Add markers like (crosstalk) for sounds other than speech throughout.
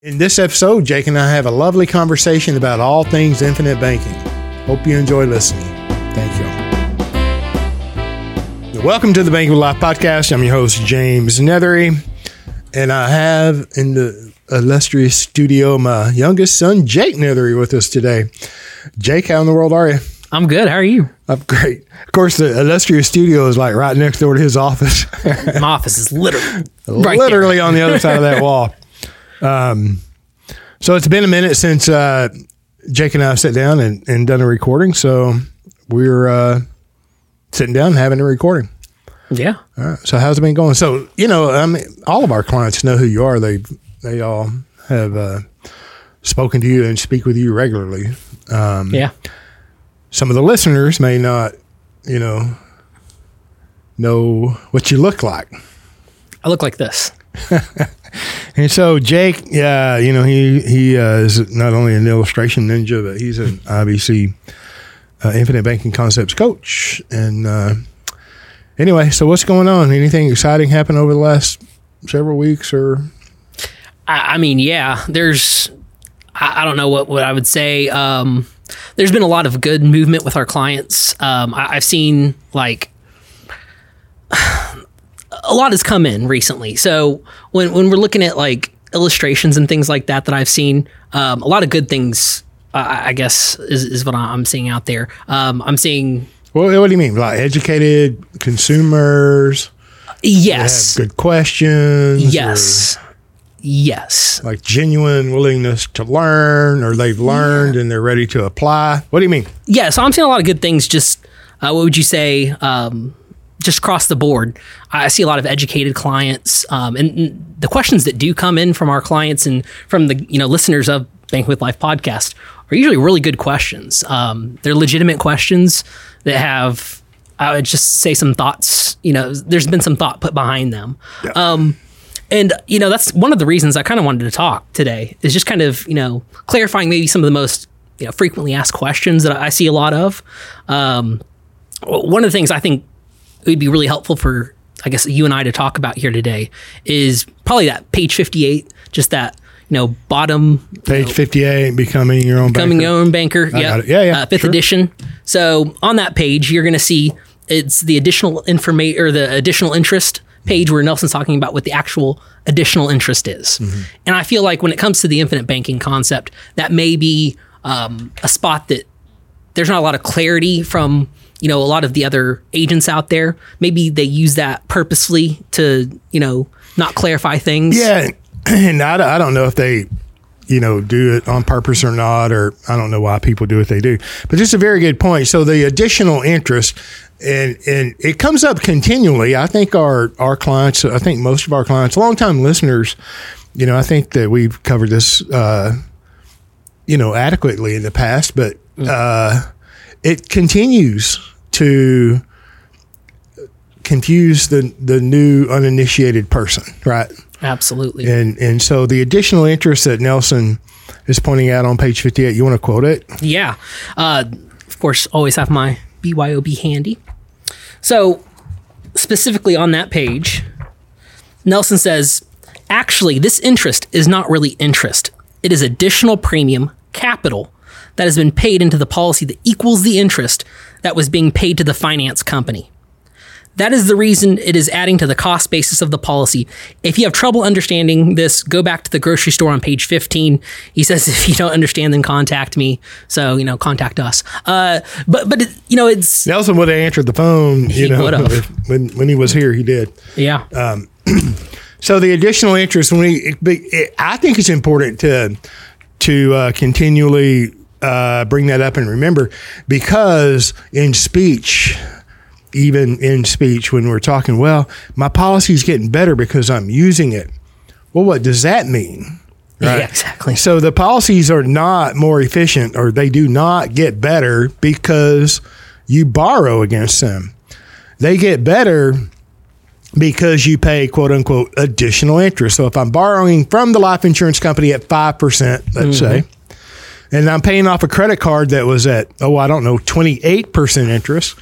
In this episode, Jake and I have a lovely conversation about all things infinite banking. Hope you enjoy listening. Thank you. Welcome to the Banking with Life podcast. I'm your host, James Neathery, and I have in the illustrious studio my youngest son, Jake Neathery, with us today. Jake, how in the world are you? I'm good. How are you? I'm great. Of course, the illustrious studio is like right next door to his office. My office is literally right (laughs) literally there. on the other side of that wall. Um, so it's been a minute since uh, Jake and I sat down and, and done a recording. So we're uh, sitting down and having a recording. Yeah. All right. So how's it been going? So you know, I mean, all of our clients know who you are. They they all have uh, spoken to you and speak with you regularly. Um, yeah some of the listeners may not, you know, know what you look like. I look like this. (laughs) and so Jake, yeah, you know, he he uh, is not only an illustration ninja, but he's an (laughs) IBC uh, Infinite Banking Concepts coach. And uh, anyway, so what's going on? Anything exciting happened over the last several weeks, or? I, I mean, yeah, there's. I, I, don't know what what I would say. Um, there's been a lot of good movement with our clients. Um, I, have seen like a lot has come in recently. So when when we're looking at like illustrations and things like that that I've seen, um, a lot of good things. Uh, I guess is, is what I'm seeing out there. Um, I'm seeing. Well, what do you mean? Like educated consumers? Yes. Good questions. Yes. Yes. Like genuine willingness to learn, or they've learned yeah. and they're ready to apply. What do you mean? Yeah, so I'm seeing a lot of good things. Just uh, what would you say? Um, just across the board, I see a lot of educated clients, um, and, the questions that do come in from our clients and from the you know listeners of Bank with Life podcast are usually really good questions. Um, they're legitimate questions that have, I would just say, some thoughts. You know, there's been some thought put behind them. Yeah. Um, and you know that's one of the reasons I kind of wanted to talk today is just kind of you know clarifying maybe some of the most you know frequently asked questions that I see a lot of. Um, one of the things I think would be really helpful for I guess you and I to talk about here today is probably that page fifty eight, just that you know bottom page know, fifty eight, becoming your own becoming banker. your own banker. Yeah, yeah, yeah. Uh, fifth sure. edition. So on that page, you're going to see it's the additional information or the additional interest page where Nelson's talking about what the actual additional interest is. Mm-hmm. And I feel like when it comes to the infinite banking concept, that may be um, a spot that there's not a lot of clarity from you know a lot of the other agents out there. Maybe they use that purposely to you know not clarify things. Yeah, (clears throat) and I, I don't know if they you know, do it on purpose or not, or I don't know why people do what they do. But just a very good point. So the additional interest, and and it comes up continually. I think our our clients, I think most of our clients, longtime listeners, you know, I think that we've covered this, uh, you know, adequately in the past, but uh, it continues to confuse the the new uninitiated person, right? Absolutely. And and so the additional interest that Nelson is pointing out on page 58, you want to quote it? Yeah. Uh, of course, always have my BYOB handy. So, specifically on that page, Nelson says, actually, this interest is not really interest. It is additional premium capital that has been paid into the policy that equals the interest that was being paid to the finance company. That is the reason it is adding to the cost basis of the policy. If you have trouble understanding this, go back to the grocery store on page 15. He says, (laughs) if you don't understand, then contact me. So, you know, contact us. Uh, but, but, it, you know, it's. Nelson would have answered the phone, you know, when, when he was here, he did. Yeah. Um, (clears throat) so the additional interest, when we, it, it, I think it's important to, to uh, continually uh, bring that up and remember because in speech, even in speech when we're talking, well, my policy is getting better because I'm using it. Well, what does that mean? Right? Yeah, exactly. So the policies are not more efficient or they do not get better because you borrow against them. They get better because you pay quote unquote additional interest. So if I'm borrowing from the life insurance company at 5%, let's mm-hmm. say, and I'm paying off a credit card that was at, oh, I don't know, 28% interest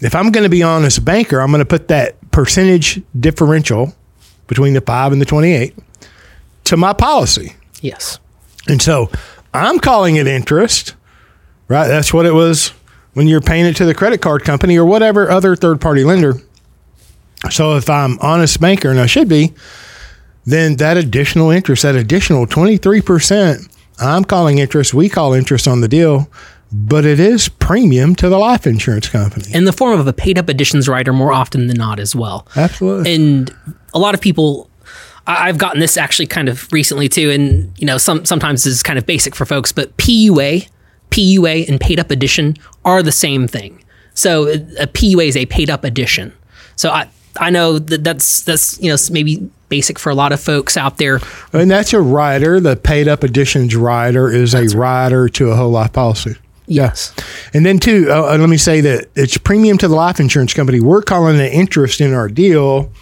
if I'm going to be honest banker, I'm going to put that percentage differential between the five and the 28 to my policy. Yes. And so I'm calling it interest, right? That's what it was when you're paying it to the credit card company or whatever other third party lender. So if I'm honest banker, and I should be, then that additional interest, that additional 23%, I'm calling interest, we call interest on the deal, but it is premium to the life insurance company. In the form of a paid up additions rider more often than not as well. Absolutely. And a lot of people I've gotten this actually kind of recently too, and you know, some sometimes this is kind of basic for folks, but PUA, PUA, and paid up addition are the same thing. So a PUA is a paid up addition. So I I know that that's that's you know maybe basic for a lot of folks out there. And that's a rider. The paid up additions rider is a rider to a whole life policy. Yes. And then, too, uh, uh, let me say that it's premium to the life insurance company. We're calling it interest in our deal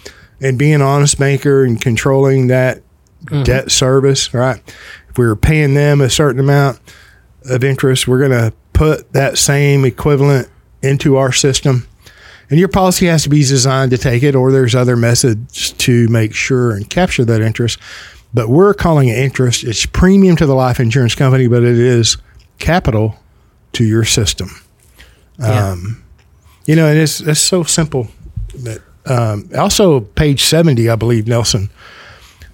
and being an honest banker and controlling that debt service, right? If we're paying them a certain amount of interest, we're going to put that same equivalent into our system. And your policy has to be designed to take it, or there's other methods to make sure and capture that interest. But we're calling it interest. It's premium to the life insurance company, but it is capital to your system. Yeah. Um, you know, and it's it's so simple. But um, also, page seventy, I believe Nelson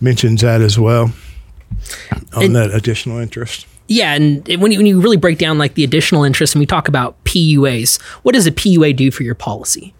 mentions that as well on And- that additional interest. Yeah, and when you, when you really break down like the additional interest and we talk about PUAs, what does a PUA do for your policy?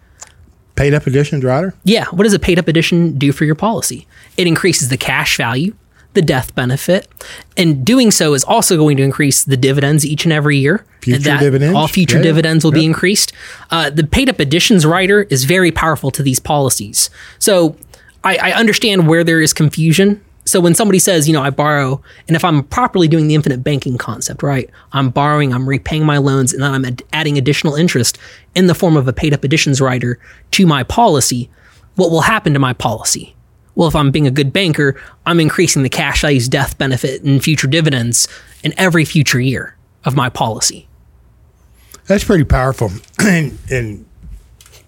Paid up additions rider. Yeah, what does a paid up addition do for your policy? It increases the cash value, the death benefit, and doing so is also going to increase the dividends each and every year. Future that- dividends? All future Yeah, yeah. dividends will be increased. Uh, the paid up additions rider is very powerful to these policies. So I, I understand where there is confusion. So when somebody says, you know, I borrow, and if I'm properly doing the infinite banking concept, right? I'm borrowing, I'm repaying my loans, and then I'm ad- adding additional interest in the form of a paid up additions rider to my policy. What will happen to my policy? Well, if I'm being a good banker, I'm increasing the cash values, death benefit, and future dividends in every future year of my policy. That's pretty powerful, (clears throat) and and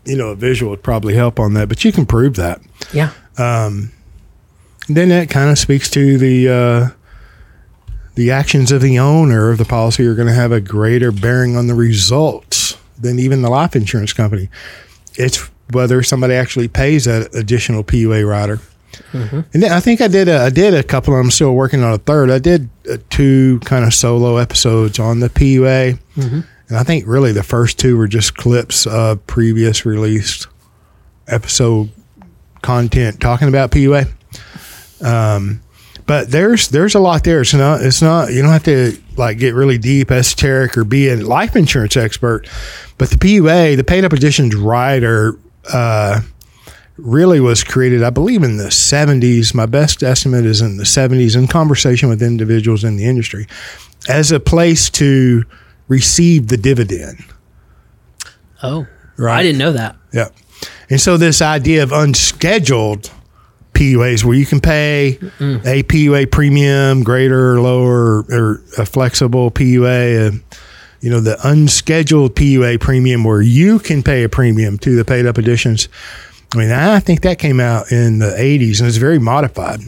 you know a visual would probably help on that. But you can prove that. Yeah. Um, then that kind of speaks to the uh, the actions of the owner of the policy are going to have a greater bearing on the results than even the life insurance company. It's whether somebody actually pays that additional PUA rider. And then I think I did a, I did a couple. I'm still working on a third. I did uh, two kind of solo episodes on the PUA, and I think really the first two were just clips of previous released episode content talking about PUA but there's there's a lot there. It's not it's not you don't have to like get really deep esoteric or be a life insurance expert. But the PUA, the paid up additions rider, uh, really was created, I believe, in the 70s. My best estimate is in the 70s. In conversation with individuals in the industry, as a place to receive the dividend. Oh, Right. I didn't know that. Yeah. And so this idea of unscheduled PUAs where you can pay a PUA premium, greater or lower, or a flexible PUA, uh, you know, the unscheduled PUA premium where you can pay a premium to the paid up additions. I mean, I think that came out in the 80s and it's very modified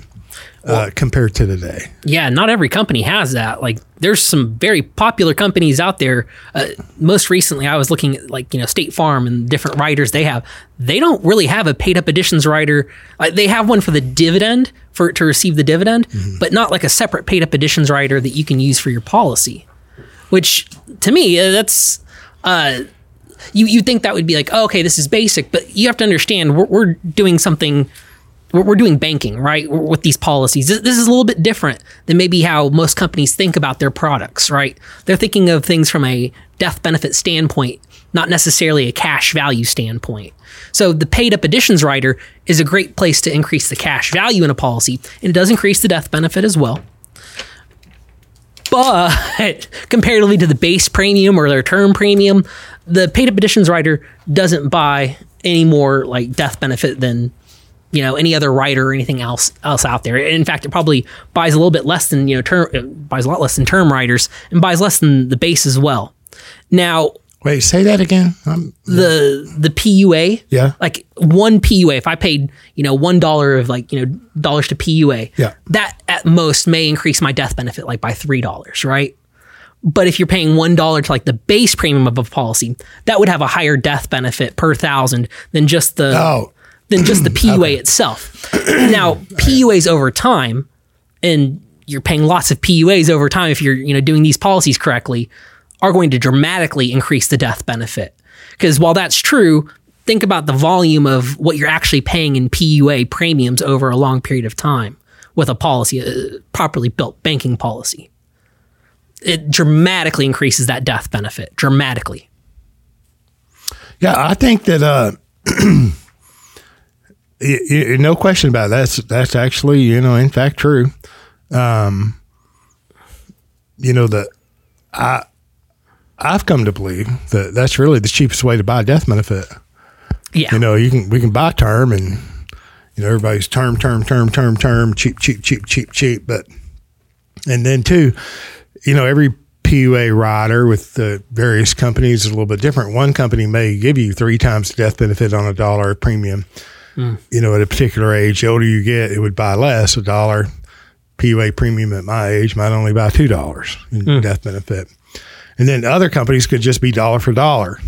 uh, compared to today. Yeah, not every company has that. Like, there's some very popular companies out there. Uh, most recently, I was looking at like you know State Farm and different riders they have. They don't really have a paid up additions rider. Uh, they have one for the dividend for to receive the dividend, but not like a separate paid up additions rider that you can use for your policy. Which to me, uh, that's. Uh, you you think that would be like oh, okay this is basic but you have to understand we're, we're doing something we're, doing banking right? With these policies. This, this is a little bit different than maybe how most companies think about their products right? They're thinking of things from a death benefit standpoint not necessarily a cash value standpoint. So the paid up additions rider is a great place to increase the cash value in a policy and it does increase the death benefit as well. But (laughs) comparatively to the base premium or their term premium, the paid up additions rider doesn't buy any more like death benefit than you know any other rider or anything else else out there. In fact, it probably buys a little bit less than you know term it buys a lot less than term riders and buys less than the base as well. Now, Wait, say that again. I'm, The the PUA, yeah. like one PUA, if I paid, you know, one dollar of like, you know, dollars to PUA, Yeah. that at most may increase my death benefit like by three dollars, right? But if you're paying one dollar to like the base premium of a policy, that would have a higher death benefit per thousand than just the Oh, than just the (clears throat) PUA itself. now, PUAs over time, and you're paying lots of PUAs over time if you're you know doing these policies correctly, are going to dramatically increase the death benefit. Because while that's true, think about the volume of what you're actually paying in PUA premiums over a long period of time with a policy, a properly built banking policy. It dramatically increases that death benefit. Dramatically. yeah. I think that uh, (clears throat) y- y- no question about it. That's that's actually you know in fact true. Um, you know that I I've come to believe that that's really the cheapest way to buy a death benefit. Yeah. You know, you can we can buy term and you know everybody's term, term, term, term, term, cheap, cheap, cheap, cheap, cheap. But and then too, you know, every PUA rider with the various companies is a little bit different. One company may give you three times the death benefit on a dollar premium. Mm. You know, at a particular age, the older you get, it would buy less. A dollar PUA premium at my age might only buy two dollars in mm. death benefit. And then other companies could just be dollar for dollar.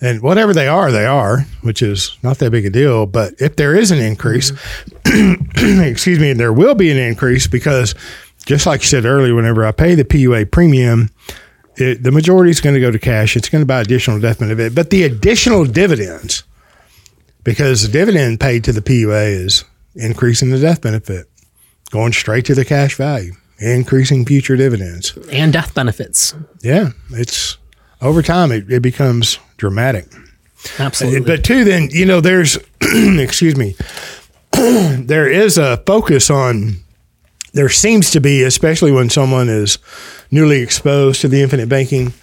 And whatever they are, they are, which is not that big a deal. But if there is an increase, mm-hmm. (clears throat) excuse me, and there will be an increase because just like you said earlier, whenever I pay the PUA premium, it, the majority is going to go to cash. It's going to buy additional death benefit. But the additional dividends, because the dividend paid to the PUA is increasing the death benefit, going straight to the cash value, increasing future dividends. And death benefits. Yeah, it's over time it, it becomes dramatic. Absolutely. But two, then you know, there's (clears throat) excuse me, (clears throat) there is a focus on. There seems to be, especially when someone is newly exposed to the infinite banking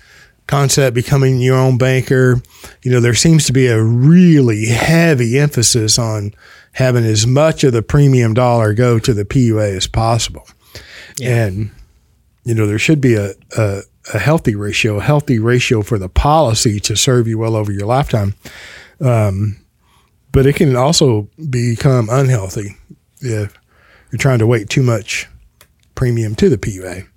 concept, becoming your own banker. You know, there seems to be a really heavy emphasis on having as much of the premium dollar go to the PUA as possible, and you know there should be a, a a healthy ratio, a healthy ratio for the policy to serve you well over your lifetime. Um, but it can also become unhealthy if you're trying to weight too much premium to the PUA.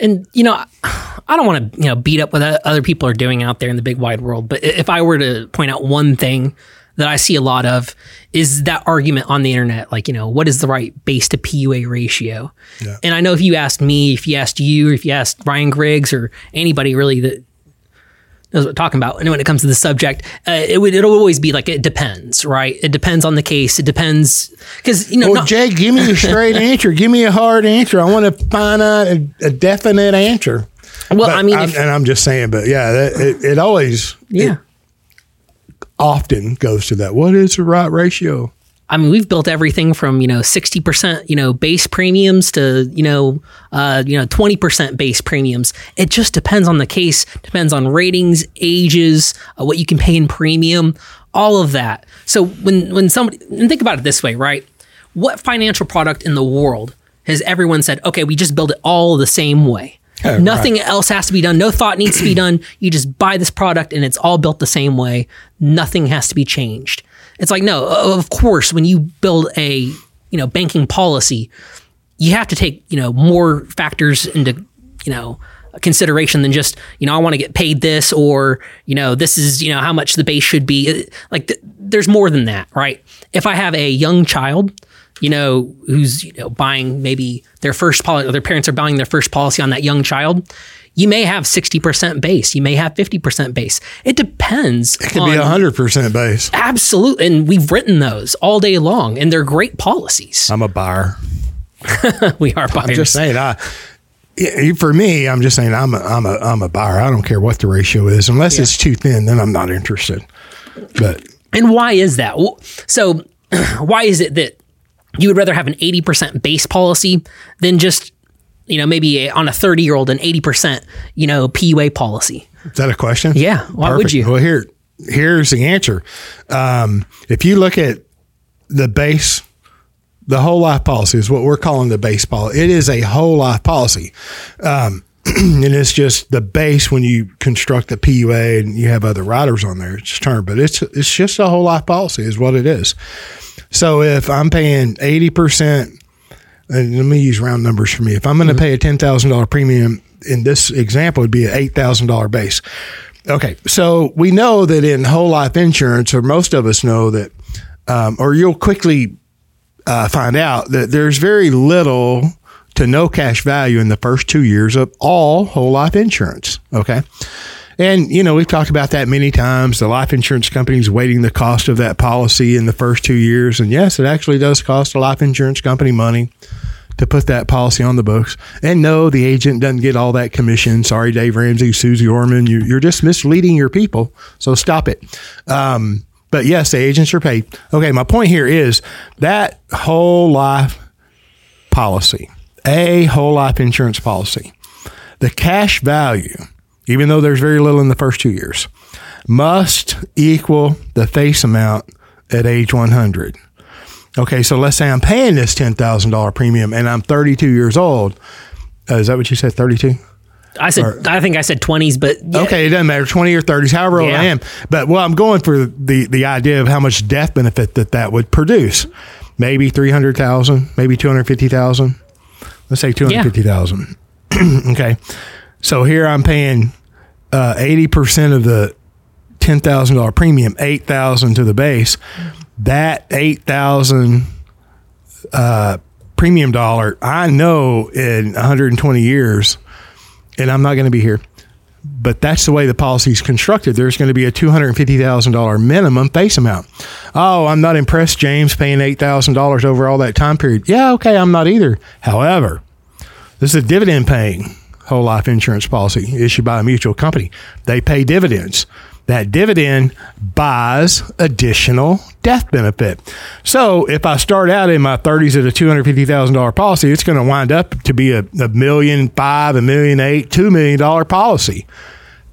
And you know (sighs) i don't want to you know beat up what other people are doing out there in the big wide world but if i were to point out one thing that i see a lot of is that argument on the internet like you know what is the right base to pua ratio Yeah. and i know if you asked me if you asked you or if you asked ryan griggs or anybody really that knows what we're talking about and when it comes to the subject uh, it would it'll always be like it depends right it depends on the case it depends because you know Well, Jay, give me a (laughs) straight answer. Give me a hard answer. I want to find out a, a definite answer. well But i mean I'm- if, and I'm just saying, but yeah, that, it, it always yeah often goes to that. What is the right ratio? I mean, we've built everything from you know sixty percent you know base premiums to you know uh, you know twenty percent base premiums. It just depends on the case, depends on ratings, ages, uh, what you can pay in premium, all of that. So when when somebody and think about it this way, right? What financial product in the world has everyone said, okay, we just build it all the same way? Yeah, Nothing else has to be done. No thought needs to be done. You just buy this product and it's all built the same way. Nothing has to be changed. It's like no, of course, when you build a you know banking policy, you have to take you know more factors into you know consideration than just you know I want to get paid this or you know this is you know how much the base should be. Uh, like th- there's more than that, right? If I have a young child, you know who's you know buying maybe their first policy, their parents are buying their first policy on that young child. You may have 60% base. You may have 50% base. It depends. It could be hundred percent base. Absolutely. And we've written those all day long, and they're great policies. I'm a buyer. (laughs) we are buyers. I'm just saying, I for me, I'm just saying, I'm a, I'm a, I'm a buyer. I don't care what the ratio is, unless it's too thin. Then I'm not interested. But and why is that? So, (clears throat) why is it that you would rather have an 80% base policy than just, you know, maybe on a 30 year old, an 80%, you know, PUA policy? is that a question? Yeah. Why would you? Well, here, here's the answer. Um, if you look at the base, the whole life policy is what we're calling the base policy. It is a whole life policy. Um, (clears throat) and it's just the base when you construct the PUA and you have other riders on there. It's term, but it's it's just a whole life policy is what it is. So if I'm paying eighty percent, and let me use round numbers for me. If I'm going to pay a ten thousand dollar premium in this example, it'd be an eight thousand dollar base. Okay, so we know that in whole life insurance, or most of us know that, um, or you'll quickly uh, find out that there's very little to no cash value in the first two years of all whole life insurance. Okay. And, you know, we've talked about that many times. The life insurance company's weighting the cost of that policy in the first two years. And yes, it actually does cost a life insurance company money to put that policy on the books. And no, the agent doesn't get all that commission. Sorry, Dave Ramsey, Susie Orman, you, you're just misleading your people. So stop it. Um, but yes, the agents are paid. Okay, my point here is that whole life policy, a whole life insurance policy, the cash value, even though there's very little in the first two years, must equal the face amount at age 100. Okay, so let's say I'm paying this $10,000 premium and I'm 32 years old. Uh, is that what you said, 32? I said, I think I said 20s, but yeah. Okay, it doesn't matter, 20 or 30s, however old I am. But well, I'm going for the, the idea of how much death benefit that that would produce. Maybe 300,000, maybe 250,000. Let's say 250,000. (clears throat) okay. So here I'm paying uh, 80% of the $10,000 premium, 8,000 to the base. That 8,000 uh, premium dollar, I know in 120 years, and I'm not going to be here, but that's the way the policy is constructed. There's going to be a $250,000 minimum face amount. Oh, I'm not impressed, James, paying $8,000 over all that time period. Yeah, okay, I'm not either. However, this is a dividend paying whole life insurance policy issued by a mutual company. They pay dividends. That dividend buys additional death benefit. So if I start out in my 30s at a $250,000 policy, it's going to wind up to be a, a million five, a million eight, two million dollar policy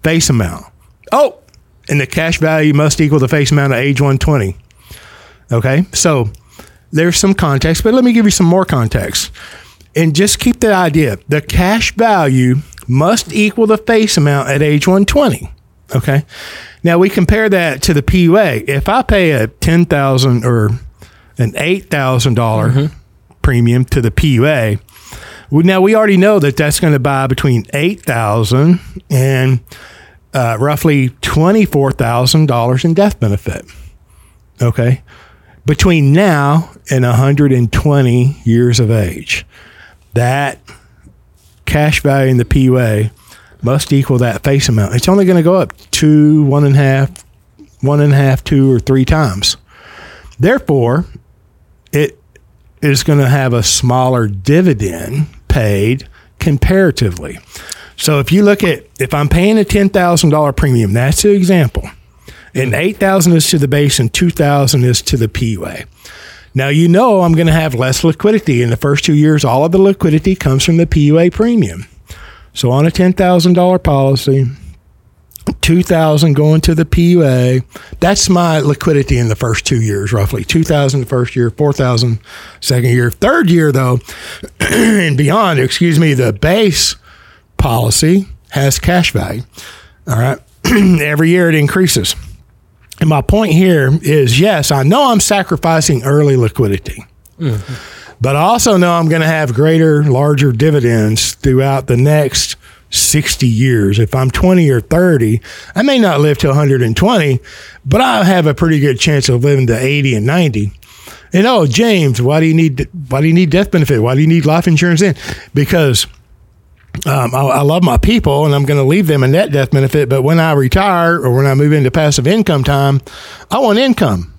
face amount. Oh, and the cash value must equal the face amount at age 120. Okay, so there's some context, but let me give you some more context. And just keep the idea the cash value must equal the face amount at age 120. Okay. Now we compare that to the PUA. If I pay a 10000 or an $8,000 premium to the PUA, now we already know that that's going to buy between 8000 and uh, roughly $24,000 in death benefit. Okay. Between now and 120 years of age, that cash value in the PUA must equal that face amount. It's only going to go up two, one and a half, one and a half, two, or three times. Therefore, it is going to have a smaller dividend paid comparatively. So if you look at if I'm paying a ten thousand dollar premium, that's the example, and eight thousand is to the base and two thousand is to the PUA. Now you know I'm going to have less liquidity in the first two years. All of the liquidity comes from the PUA premium. So on a ten thousand dollar policy, two thousand going to the PUA. That's my liquidity in the first two years, roughly two thousand the first year, four thousand second year, third year though, (clears throat) and beyond. Excuse me, the base policy has cash value. All right, (clears throat) every year it increases. And my point here is yes, I know I'm sacrificing early liquidity. But I also know I'm going to have greater, larger dividends throughout the next 60 years. If I'm 20 or 30, I may not live to 120, but I have a pretty good chance of living to 80 and 90. And oh, James, why do you need why do you need death benefit? Why do you need life insurance in? Because um, I, I love my people and I'm going to leave them a net death benefit. But when I retire or when I move into passive income time, I want income.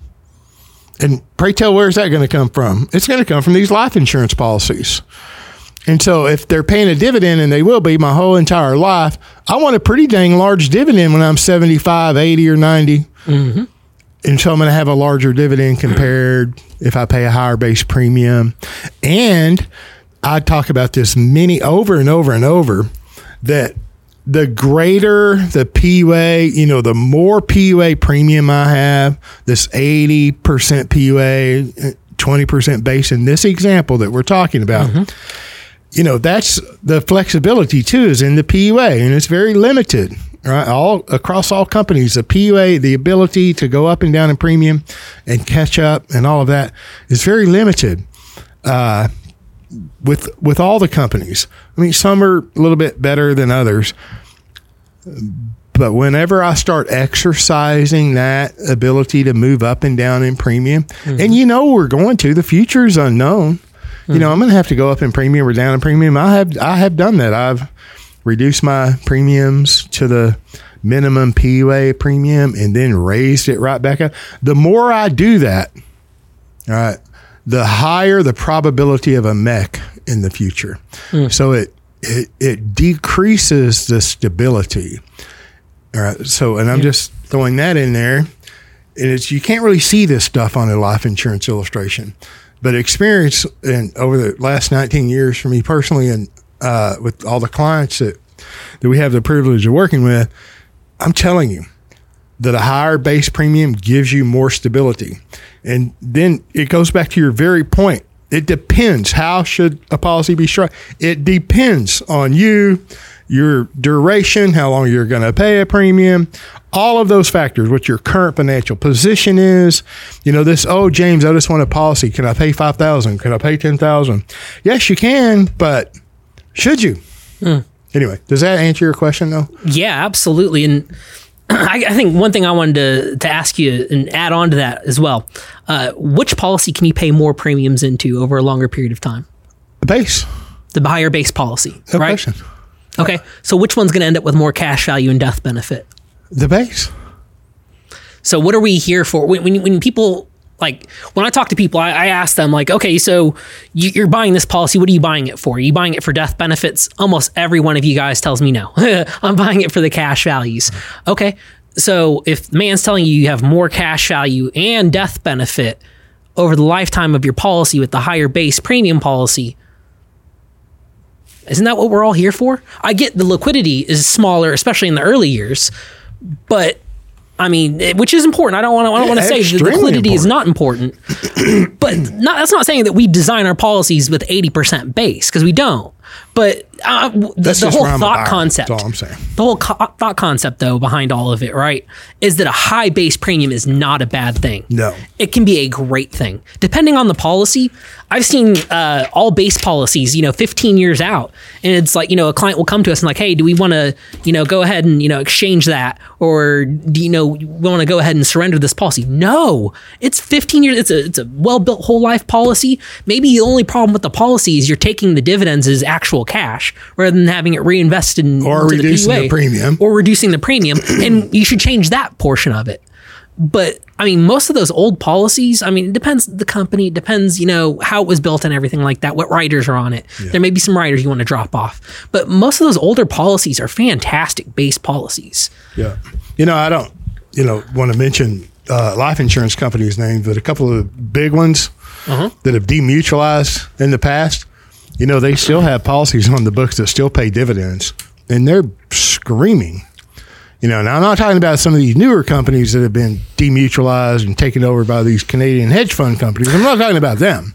And pray tell, where's that going to come from? It's going to come from these life insurance policies. And so if they're paying a dividend, and they will be my whole entire life, I want a pretty dang large dividend when I'm 75, 80, or 90. And so I'm going to have a larger dividend compared if I pay a higher base premium. And I talk about this many over and over and over that the greater the PUA, you know, the more PUA premium I have, this 80% PUA, 20% base in this example that we're talking about, you know, that's the flexibility too is in the PUA and it's very limited. Right, all across all companies, the PUA, the ability to go up and down in premium and catch up and all of that is very limited. Uh, with with all the companies, I mean, some are a little bit better than others, but whenever I start exercising that ability to move up and down in premium, mm-hmm. and you know we're going to, the future is unknown. Mm-hmm. You know, I'm going to have to go up in premium or down in premium. I have I have done that. I've reduced my premiums to the minimum PUA premium and then raised it right back up. The more I do that, all right, the higher the probability of a MEC in the future. Mm. So it, it it decreases the stability. All right. So, and I'm yeah. just throwing that in there. And it's you can't really see this stuff on a life insurance illustration, but experience and over the last 19 years for me personally, and uh, with all the clients that that we have the privilege of working with, I'm telling you that a higher base premium gives you more stability. And then it goes back to your very point. It depends. How should a policy be structured? It depends on you, your duration, how long you're going to pay a premium, all of those factors, what your current financial position is. You know, this, oh, James, I just want a policy. Can I pay 5000 Can I pay 10000 Yes, you can, but should you? Hmm. Anyway, does that answer your question though? Yeah, absolutely. And (clears throat) I, I, think one thing I wanted to, to ask you and add on to that as well uh, which policy can you pay more premiums into over a longer period of time? The base. The higher base policy, no right? Question. Okay, so which one's going to end up with more cash value and death benefit? The base. So what are we here for? When, when, when people like when I talk to people, I, I ask them like, okay, so you, are buying this policy. What are you buying it for? Are you buying it for death benefits? Almost every one of you guys tells me no. (laughs) I'm buying it for the cash values. Okay, so if the man's telling you you have more cash value and death benefit over the lifetime of your policy with the higher base premium policy, isn't that what we're all here for? I get the liquidity is smaller, especially in the early years, but I mean, eh, which is important. I don't want to. I don't want to say the liquidity important. is not important, but not, that's not saying that we design our policies with eighty percent base because we don't. But uh, the, the whole thought concept. That's all I'm saying. The whole co- thought concept, though, behind all of it, right, is that a high base premium is not a bad thing. No, it can be a great thing depending on the policy. I've seen uh, all base policies, you know, 15 years out, and it's like you know a client will come to us and like, hey, do we want to, you know, go ahead and you know exchange that, or do you know we want to go ahead and surrender this policy? No, it's 15 years. It's a it's a well built whole life policy. Maybe the only problem with the policy is you're taking the dividends as actual cash rather than having it reinvested in, or reducing the, PUA, the premium or reducing the premium. (clears throat) and you should change that portion of it. But I mean, most of those old policies, I mean, it depends the company, it depends, you know, how it was built and everything like that, what riders are on it. Yeah. There may be some riders you want to drop off. But most of those older policies are fantastic base policies. Yeah. You know, I don't, you know, want to mention uh, life insurance companies' names, but a couple of big ones uh-huh. that have demutualized in the past you know, they still have policies on the books that still pay dividends, and they're screaming. You know, now I'm not talking about some of these newer companies that have been demutualized and taken over by these Canadian hedge fund companies. I'm not talking about them.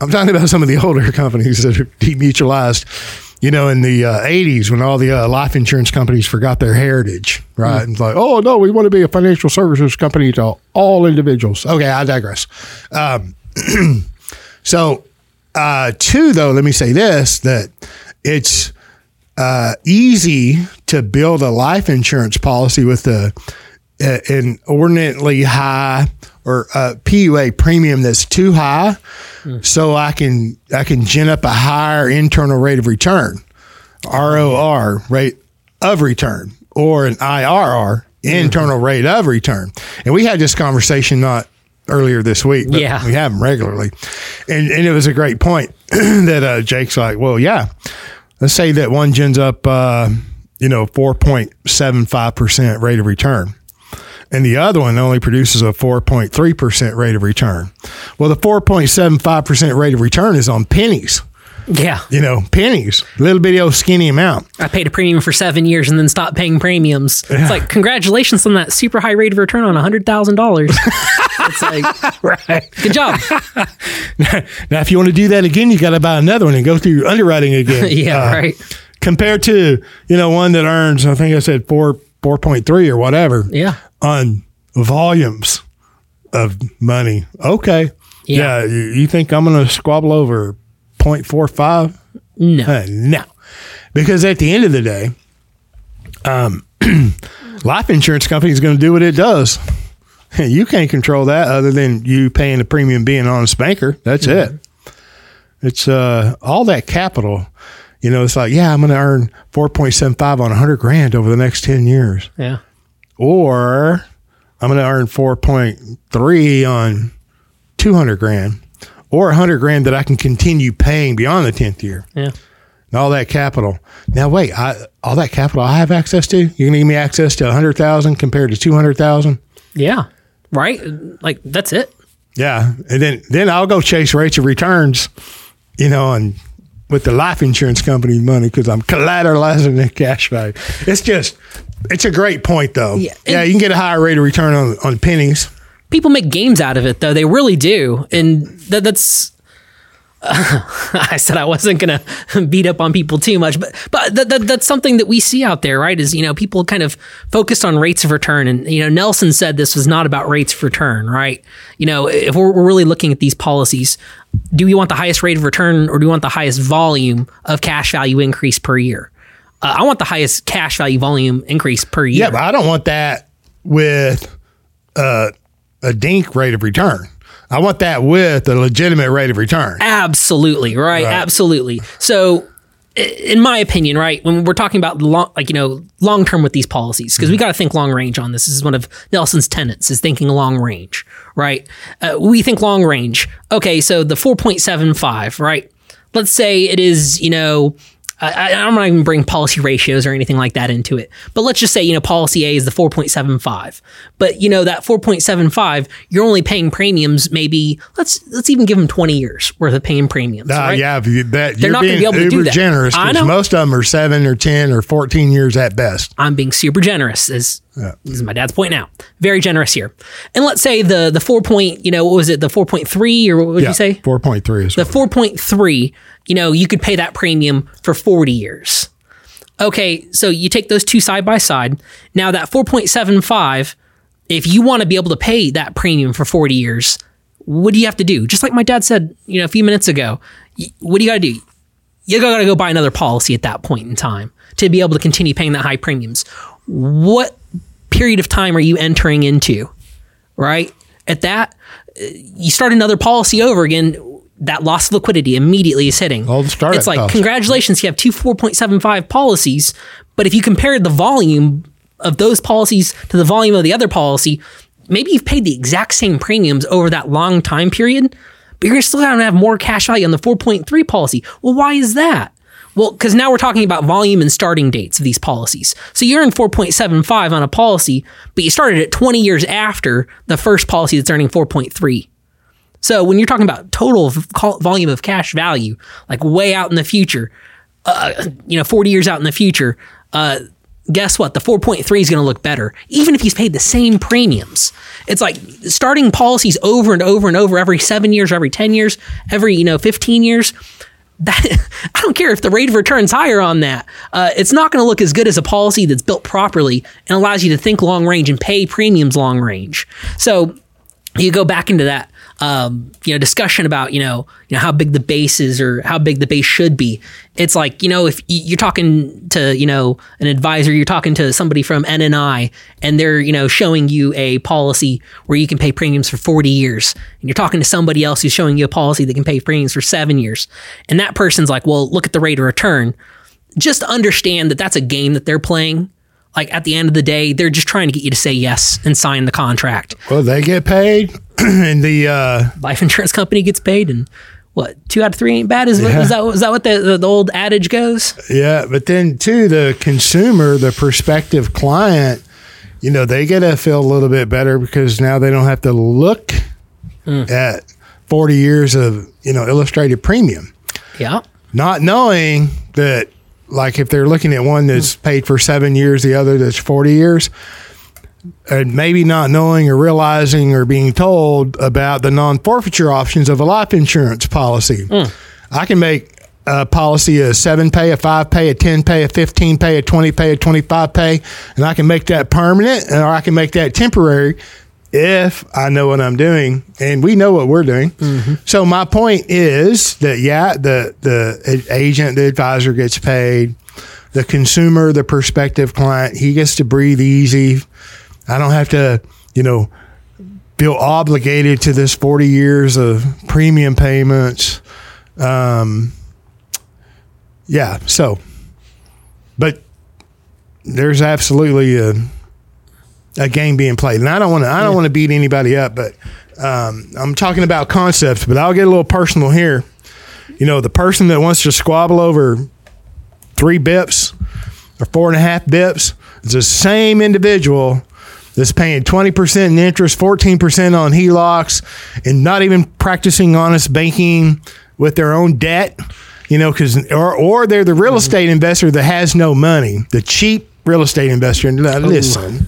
I'm talking about some of the (laughs) older companies that are demutualized. You know, in the uh, 80s when all the uh, life insurance companies forgot their heritage, right? Mm. And it's like, oh, no, we want to be a financial services company to all individuals. Okay, I digress. Um, (clears throat) so uh, two, though, let me say this that it's uh, easy to build a life insurance policy with a, a an inordinately high or a PUA premium that's too high, mm. so I can I can gin up a higher internal rate of return, ROR rate of return, or an IRR internal mm-hmm. rate of return. And we had this conversation not earlier this week. yeah, we have them regularly, and and it was a great point (clears throat) that uh, Jake's like, well, yeah, let's say that one gins up, uh, you know, four point seven five percent rate of return. And the other one only produces a 4.3% rate of return. Well, the 4.75% rate of return is on pennies. Yeah. You know, pennies, little bitty old skinny amount. I paid a premium for seven years and then stopped paying premiums. Yeah. It's like, congratulations on that super high rate of return on $100,000. It's like, (laughs) right. good job. (laughs) Now, if you want to do that again, you got to buy another one and go through underwriting again. (laughs) yeah, Uh, right. Compared to you know one that earns, I think I said four four point three or whatever. Yeah. On volumes of money. Okay. Yeah. Yeah. you, you think I'm going to squabble over 0.45? No. Uh, no, because at the end of the day, um, (clears throat) life insurance company is going to do what it does. (laughs) You can't control that other than you paying the premium being an honest banker. That's it. It's uh, all that capital. You know, it's like, yeah, I'm going to earn 4.75 on 100 grand over the next 10 years. Yeah. Or I'm going to earn 4.3 on 200 grand or a 100 grand that I can continue paying beyond the 10th year Yeah. and all that capital. Now, wait, I, all that capital I have access to? You're going to give me access to a 100,000 compared to 200,000? Yeah. Right. Like that's it. Yeah. And then, then I'll go chase rates of returns, you know, and with the life insurance company money because I'm collateralizing the cash value. It's just, it's a great point though. Yeah, Yeah. you can get a higher rate of return on, on pennies. People make games out of it though. They really do. And that, that's (laughs) I said I wasn't to (laughs) beat up on people too much, but but that, that, that's something that we see out there, right? Is you know people kind of focused on rates of return, and you know Nelson said this was not about rates of return, right? You know if we're, we're really looking at these policies, do we want the highest rate of return or do we want the highest volume of cash value increase per year? Uh, I want the highest cash value volume increase per year. Yeah, but I don't want that with uh, a dink rate of return. I want that with a legitimate rate of return. Absolutely, right? Right. Absolutely. So, in my opinion, right, when we're talking about long, like you know, long term with these policies, because we got to think long range on this. This is one of Nelson's tenets: is thinking long range, right? Uh, we think long range. Okay, so the four point seven five, right? Let's say it is, you know. I, I'm not even bring policy ratios or anything like that into it, but let's just say you know policy A is the 4.75, but you know that 4.75 you're only paying premiums maybe let's let's even give them 20 years worth of paying premiums. Uh, right? Yeah, that, you're not gonna being be able to do that. generous because most of them are seven or 10 or 14 years at best. I'm being super generous, as, as my dad's point now. Very generous here. And let's say the the four point, you know, what was it, the 4.3 or what would Yeah, you say? 4.3 is The 4.3, you know, you could pay that premium for 40 years. Okay, so you take those two side by side. Now that 4.75, if you want to be able to pay that premium for 40 years, what do you have to do? Just like my dad said, you know, a few minutes ago, what do you got to do? You got to go buy another policy at that point in time to be able to continue paying that high premiums. What period of time are you entering into? Right? At that, uh, you start another policy over again. That loss of liquidity immediately is hitting. The startup It's like costs. congratulations, you have two 4.75 policies, but if you compare the volume of those policies to the volume of the other policy, maybe you've paid the exact same premiums over that long time period, but you're still going to have more cash value on the 4.3 policy. Well, why is that? Well, because now we're talking about volume and starting dates of these policies. So you're in 4.75 on a policy, but you started it 20 years after the first policy that's earning 4.3. So when you're talking about total volume of cash value, like way out in the future, uh, you know, 40 years out in the future, uh, guess what? The 4.3 is going to look better, even if he's paid the same premiums. It's like starting policies over and over and over every seven years, every 10 years, every, you know, 15 years. That (laughs) I don't care if the rate of return's higher on that. Uh, it's not going to look as good as a policy that's built properly and allows you to think long range and pay premiums long range. So you go back into that um, you know discussion about you know you know how big the base is or how big the base should be. It's like you know if you're talking to you know an advisor, you're talking to somebody from NNI, and they're you know showing you a policy where you can pay premiums for 40 years, and you're talking to somebody else who's showing you a policy that can pay premiums for seven years, and that person's like, well, look at the rate of return. Just understand that that's a game that they're playing. Like at the end of the day, they're just trying to get you to say yes and sign the contract Well, they get paid, (clears throat) and the uh, life insurance company gets paid and what two out of three ain't bad? Is, what, is that is that what the, the, the old adage goes? Yeah, but then too the consumer, the prospective client, you know, they get to feel a little bit better because now they don't have to look at forty years of you know illustrated premium, yeah. Not knowing that like if they're looking at one that's paid for seven years, the other that's forty years. And maybe not knowing or realizing or being told about the non forfeiture options of a life insurance policy. Hmm. I can make a policy a seven pay, a five pay, a 10 pay, a 15 pay, a 20 pay, a 25 pay, and I can make that permanent or I can make that temporary if I know what I'm doing, and we know what we're doing. Mm-hmm. So my point is that yeah, the the agent, the advisor gets paid. The consumer, the prospective client, he gets to breathe easy. I don't have to, you know, feel obligated to this 40 years of premium payments. Um, yeah, so, but there's absolutely a, a game being played, and I don't want to. I don't want to beat anybody up, but um, I'm talking about concepts. But I'll get a little personal here. You know, the person that wants to squabble over three bips or four and a half bips is the same individual that's paying 20% in interest, 14% on HELOCs, and not even practicing honest banking with their own debt. You know, because or or they're the real estate investor that has no money, the cheap real estate investor. And uh, listen,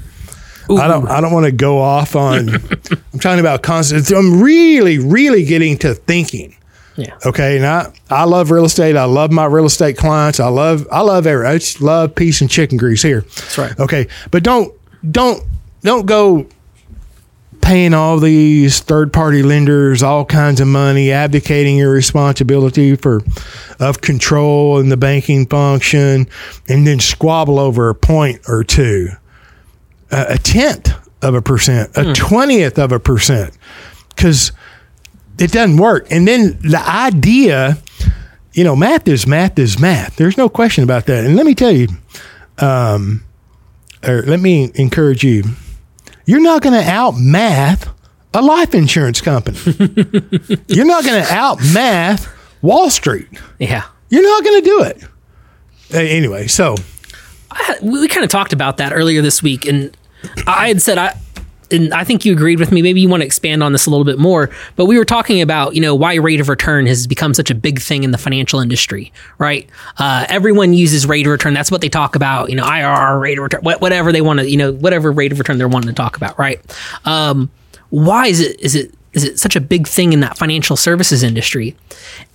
I don't I don't want to go off on. (laughs) I'm talking about concepts. I'm really really getting to thinking. Yeah. Okay, and I, I love real estate. I love my real estate clients. I love I love every I just love peace and chicken grease here. That's right. Okay, but don't don't don't go paying all these third party lenders all kinds of money, abdicating your responsibility for of control in the banking function, and then squabble over a point or two, a, a tenth of a percent, a twentieth of a percent, because it doesn't work. And then the idea, you know, math is math is math. There's no question about that. And let me tell you, um, or let me encourage you, you're not going to outmath a life insurance company. (laughs) you're not going to outmath Wall Street. Yeah. You're not going to do it. Anyway, so we kind of talked about that earlier this week, and I had said I. And I think you agreed with me. Maybe you want to expand on this a little bit more. But we were talking about, you know, why rate of return has become such a big thing in the financial industry, right? Uh, everyone uses rate of return. That's what they talk about. You know, IRR rate of return, wha- whatever they want to, you know, whatever rate of return they're wanting to talk about, right? Um, why is it is it is it such a big thing in that financial services industry?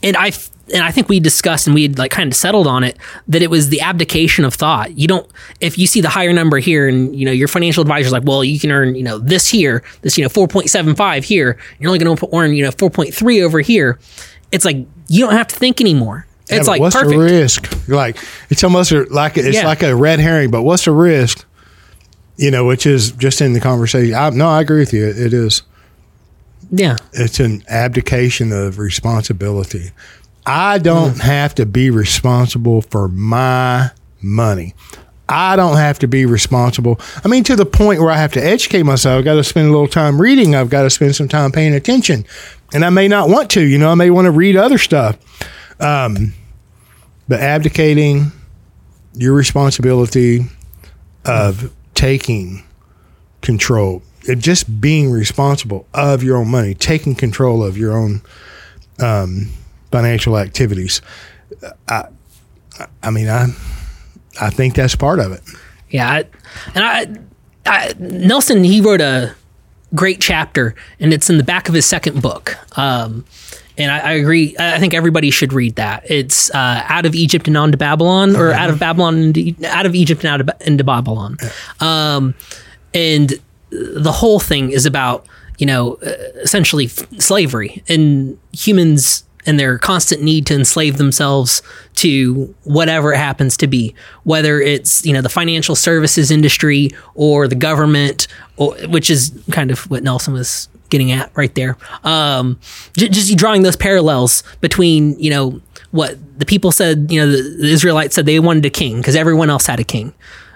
And I and I think we discussed and we had like kind of settled on it that it was the abdication of thought. You don't if you see the higher number here and you know your financial advisor's like, well, you can earn you know this here, this you know four point seven five here. You're only going to earn you know four point three over here. It's like you don't have to think anymore. yeah, It's like what's perfect. the risk? Like it's almost like it's Yeah. like a red herring. But what's the risk? You know, which is just in the conversation. I, no, I agree with you. It, it is. Yeah, it's an abdication of responsibility. I don't have to be responsible for my money. I don't have to be responsible. I mean, to the point where I have to educate myself. I've got to spend a little time reading. I've got to spend some time paying attention. And I may not want to, you know, I may want to read other stuff. Um, but abdicating your responsibility of taking control, of just being responsible of your own money, taking control of your own um, financial activities. I, I mean, I, I think that's part of it. yeah. I, and I, I Nelson he wrote a great chapter, and it's in the back of his second book. Um, and I, I agree. I think everybody should read that. It's uh, out of Egypt and on to Babylon, or out of Babylon into, out of Egypt and out of into Babylon. Um, and the whole thing is about you know uh, essentially f- slavery and humans and their constant need to enslave themselves to whatever it happens to be whether it's you know the financial services industry or the government or, which is kind of what Nelson was getting at right there um j- just drawing those parallels between you know what the people said you know the, the Israelites said they wanted a king because everyone else had a king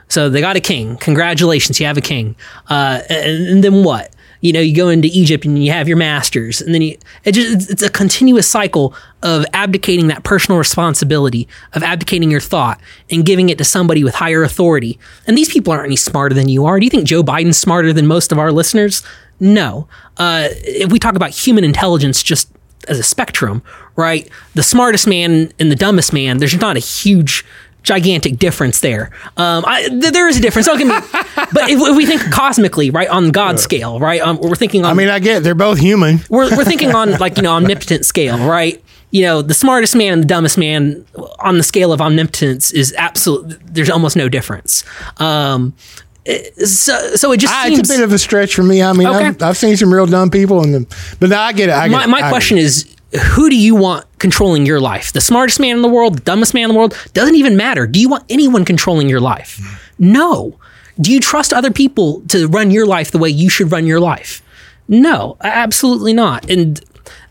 so they got a king. Congratulations, you have a king. Uh, and, and then what? You know, you go into Egypt and you have your masters, and then you, it just, it's- a continuous cycle of abdicating that personal responsibility, of abdicating your thought and giving it to somebody with higher authority. And these people aren't any smarter than you are. Do you think Joe Biden's smarter than most of our listeners? No. Uh, if we talk about human intelligence, just as a spectrum, right? The smartest man and the dumbest man, there's not a huge gigantic difference there. Um, I, th- there is a difference. Don't get me, (laughs) but if, if we think cosmically, right, on God scale, right, um, we're thinking on. I mean, I get it. they're both human. we're we're thinking on (laughs) like you know omnipotent scale, right? You know, the smartest man and the dumbest man on the scale of omnipotence is absolute. There's almost no difference. Um, so so it just Ah, seems. it's a bit of a stretch for me. I mean, Okay. I've, I've seen some real dumb people, and but now I get it. I get my it. my I get question it. is who do you want controlling your life? The smartest man in the world dumbest man in the world doesn't even matter. Do you want anyone controlling your life? No. Do you trust other people to run your life the way you should run your life? No absolutely not. And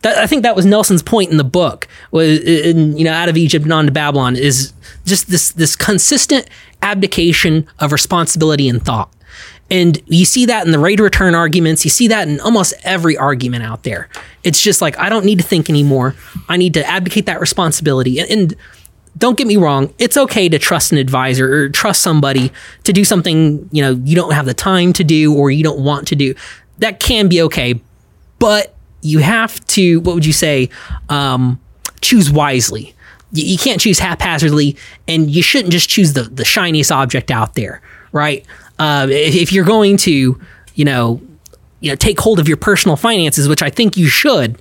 that, I think that was Nelson's point in the book was in, you know out of Egypt and on to Babylon is just this this consistent abdication of responsibility and thought and you see that in the rate return arguments. You see that in almost every argument out there. It's just like, I don't need to think anymore. I need to abdicate that responsibility. And, and don't get me wrong, it's okay to trust an advisor or trust somebody to do something, you know, you don't have the time to do or you don't want to do. That can be okay. But you have to, what would you say, um, choose wisely. You, you can't choose haphazardly, and you shouldn't just choose the, the shiniest object out there, right? Uh, if, you're going to, you know, you know, take hold of your personal finances, which I think you should,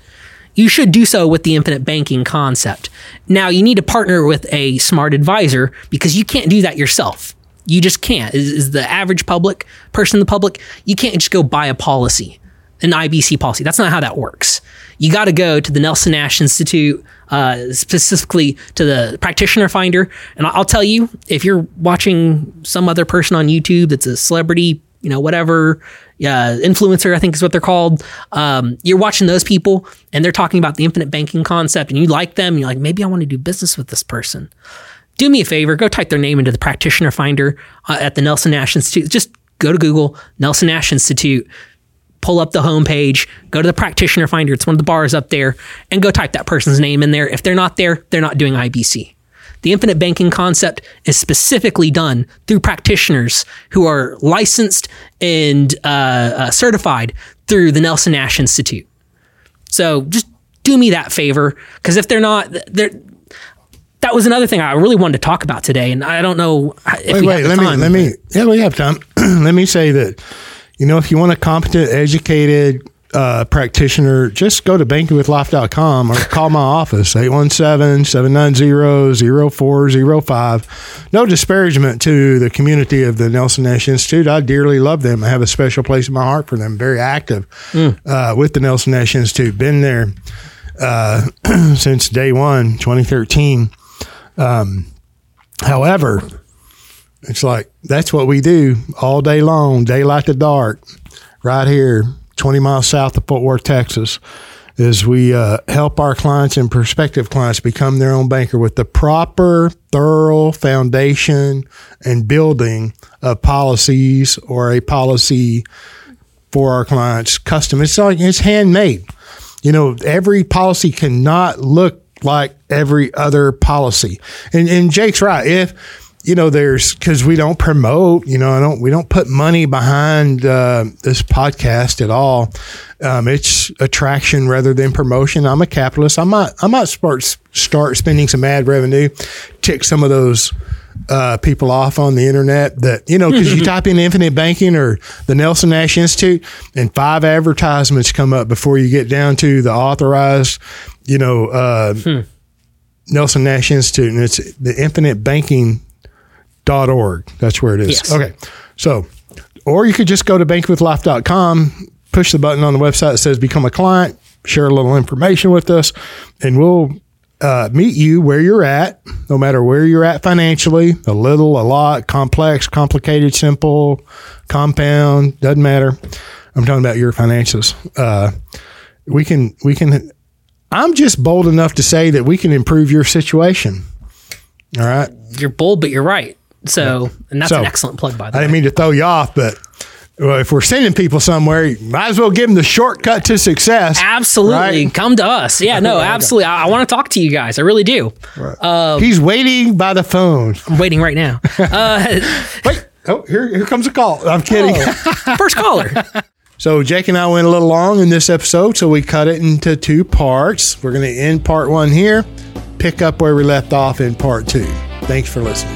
you should do so with the infinite banking concept. Now, you need to partner with a smart advisor because you can't do that yourself. You just can't. Is, the average public person the public, you can't just go buy a policy, an IBC policy. That's not how that works. You got to go to the Nelson Nash Institute, uh, specifically to the practitioner finder. And I'll tell you, if you're watching some other person on YouTube that's a celebrity, you know, whatever, uh, influencer, I think is what they're called. Um, you're watching those people and they're talking about the infinite banking concept and you like them. And you're like, maybe I want to do business with this person. Do me a favor, go type their name into the practitioner finder uh, at the Nelson Nash Institute. Just go to Google, Nelson Nash Institute, pull up the homepage, go to the practitioner finder. It's one of the bars up there, and go type that person's name in there. If they're not there, they're not doing IBC. The infinite banking concept is specifically done through practitioners who are licensed and uh, uh, certified through the Nelson Nash Institute. So just do me that favor, because if they're not, they're, that was another thing I really wanted to talk about today, and I don't know if Wait, we wait. have Let me time. let me. Yeah, we have time. (clears throat) let me say that. You know, if you want a competent, educated uh, practitioner, just go to bankingwithlife.com or call my office 817-790-0405. No disparagement to the community of the Nelson Nash Institute. I dearly love them. I have a special place in my heart for them. Very active uh, with the Nelson Nash Institute. Been there uh, (clears throat) since day one, 2013. Um, however, it's like that's what we do all day long, daylight to dark, right here, 20 miles south of Fort Worth, Texas. Is we uh, help our clients and prospective clients become their own banker with the proper, thorough foundation and building of policies or a policy for our clients custom. It's like it's handmade. You know, every policy cannot look like every other policy. And and Jake's right. If you know, there's because we don't promote. You know, I don't. We don't put money behind uh, this podcast at all. Um, it's attraction rather than promotion. I'm a capitalist. I might. I might start start spending some ad revenue, tick some of those uh, people off on the internet that you know because you (laughs) type in infinite banking or the Nelson Nash Institute and five advertisements come up before you get down to the authorized you know uh, Nelson Nash Institute and it's the infinite banking dot org that's where it is Yes. okay so or you could just go to bankwithlife.com push the button on the website that says become a client share a little information with us and we'll uh, meet you where you're at, no matter where you're at financially, a little, a lot, complex, complicated, simple, compound, doesn't matter. I'm talking about your finances. Uh, we can, we can, I'm just bold enough to say that we can improve your situation. All right. You're bold, but you're right. So, and that's So, an excellent plug, by the I way. didn't mean to throw you off, but well, if we're sending people somewhere, you might as well give them the shortcut to success. Absolutely. Right? Come to us. Yeah, no, (laughs) absolutely. I, I want to talk to you guys. I really do. He's waiting by the phone. I'm waiting right now. (laughs) Uh, Wait. Oh, here, here comes a call. I'm kidding. (laughs) first caller. So Jake and I went a little long in this episode, so we cut it into two parts. We're going to end part one here, pick up where we left off in part two. Thanks for listening.